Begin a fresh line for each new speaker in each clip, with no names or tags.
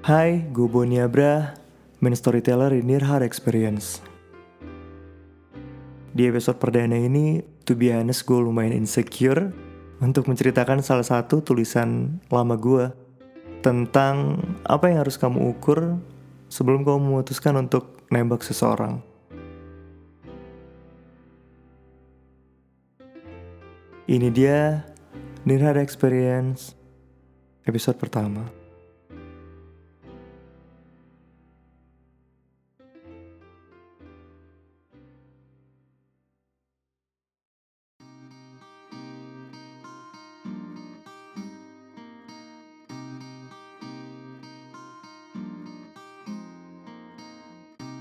Hai, gue Boni Abra, main storyteller di Near Heart Experience. Di episode perdana ini, to be honest gue lumayan insecure untuk menceritakan salah satu tulisan lama gue tentang apa yang harus kamu ukur sebelum kamu memutuskan untuk nembak seseorang. Ini dia Near Heart Experience episode pertama.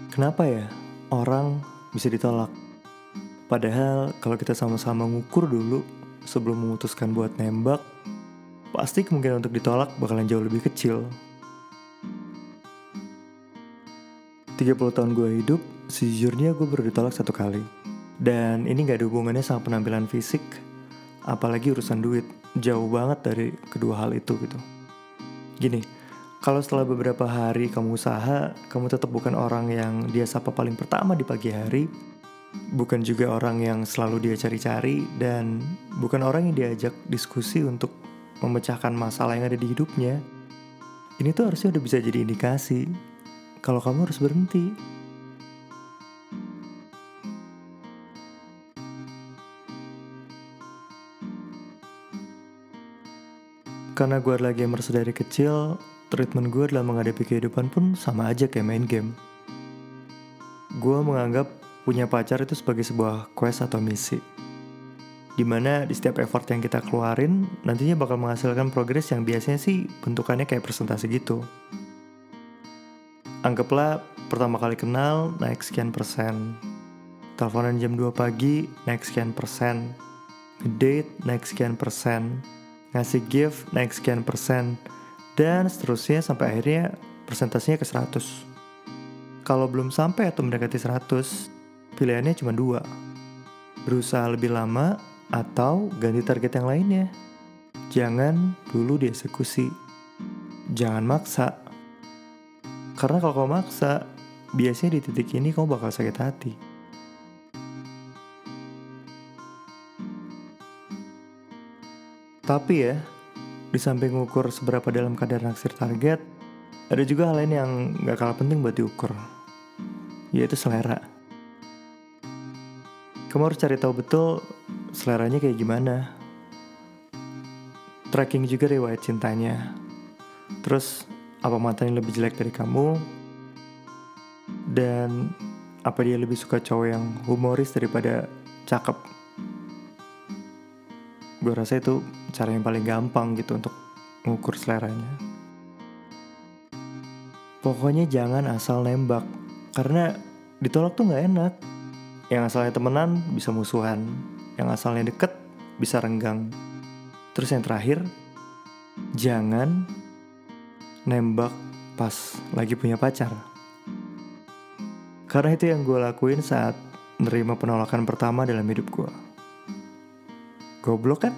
Kenapa ya orang bisa ditolak? Padahal kalau kita sama-sama ngukur dulu sebelum memutuskan buat nembak, pasti kemungkinan untuk ditolak bakalan jauh lebih kecil. 30 tahun gue hidup, sejujurnya gue baru ditolak satu kali. Dan ini gak ada hubungannya sama penampilan fisik, apalagi urusan duit. Jauh banget dari kedua hal itu gitu. Gini, kalau setelah beberapa hari kamu usaha, kamu tetap bukan orang yang dia sapa paling pertama di pagi hari, bukan juga orang yang selalu dia cari-cari, dan bukan orang yang diajak diskusi untuk memecahkan masalah yang ada di hidupnya. Ini tuh harusnya udah bisa jadi indikasi kalau kamu harus berhenti. Karena gue adalah gamer sedari kecil, treatment gue adalah menghadapi kehidupan pun sama aja kayak main game. Gue menganggap punya pacar itu sebagai sebuah quest atau misi. Di mana di setiap effort yang kita keluarin, nantinya bakal menghasilkan progres yang biasanya sih bentukannya kayak presentasi gitu. Anggaplah pertama kali kenal naik sekian persen. Teleponan jam 2 pagi naik sekian persen. Date naik sekian persen ngasih gift naik sekian persen, dan seterusnya sampai akhirnya persentasenya ke 100. Kalau belum sampai atau mendekati 100, pilihannya cuma dua. Berusaha lebih lama atau ganti target yang lainnya. Jangan dulu dieksekusi. Jangan maksa. Karena kalau kau maksa, biasanya di titik ini kamu bakal sakit hati. Tapi ya, di samping ukur seberapa dalam kadar naksir target, ada juga hal lain yang gak kalah penting buat diukur, yaitu selera. Kamu harus cari tahu betul seleranya kayak gimana. Tracking juga riwayat cintanya. Terus, apa mantan yang lebih jelek dari kamu? Dan apa dia lebih suka cowok yang humoris daripada cakep? Gue rasa itu cara yang paling gampang gitu untuk mengukur seleranya. Pokoknya jangan asal nembak, karena ditolak tuh nggak enak. Yang asalnya temenan bisa musuhan, yang asalnya deket bisa renggang. Terus yang terakhir, jangan nembak pas lagi punya pacar. Karena itu yang gue lakuin saat menerima penolakan pertama dalam hidup gue. Goblok kan?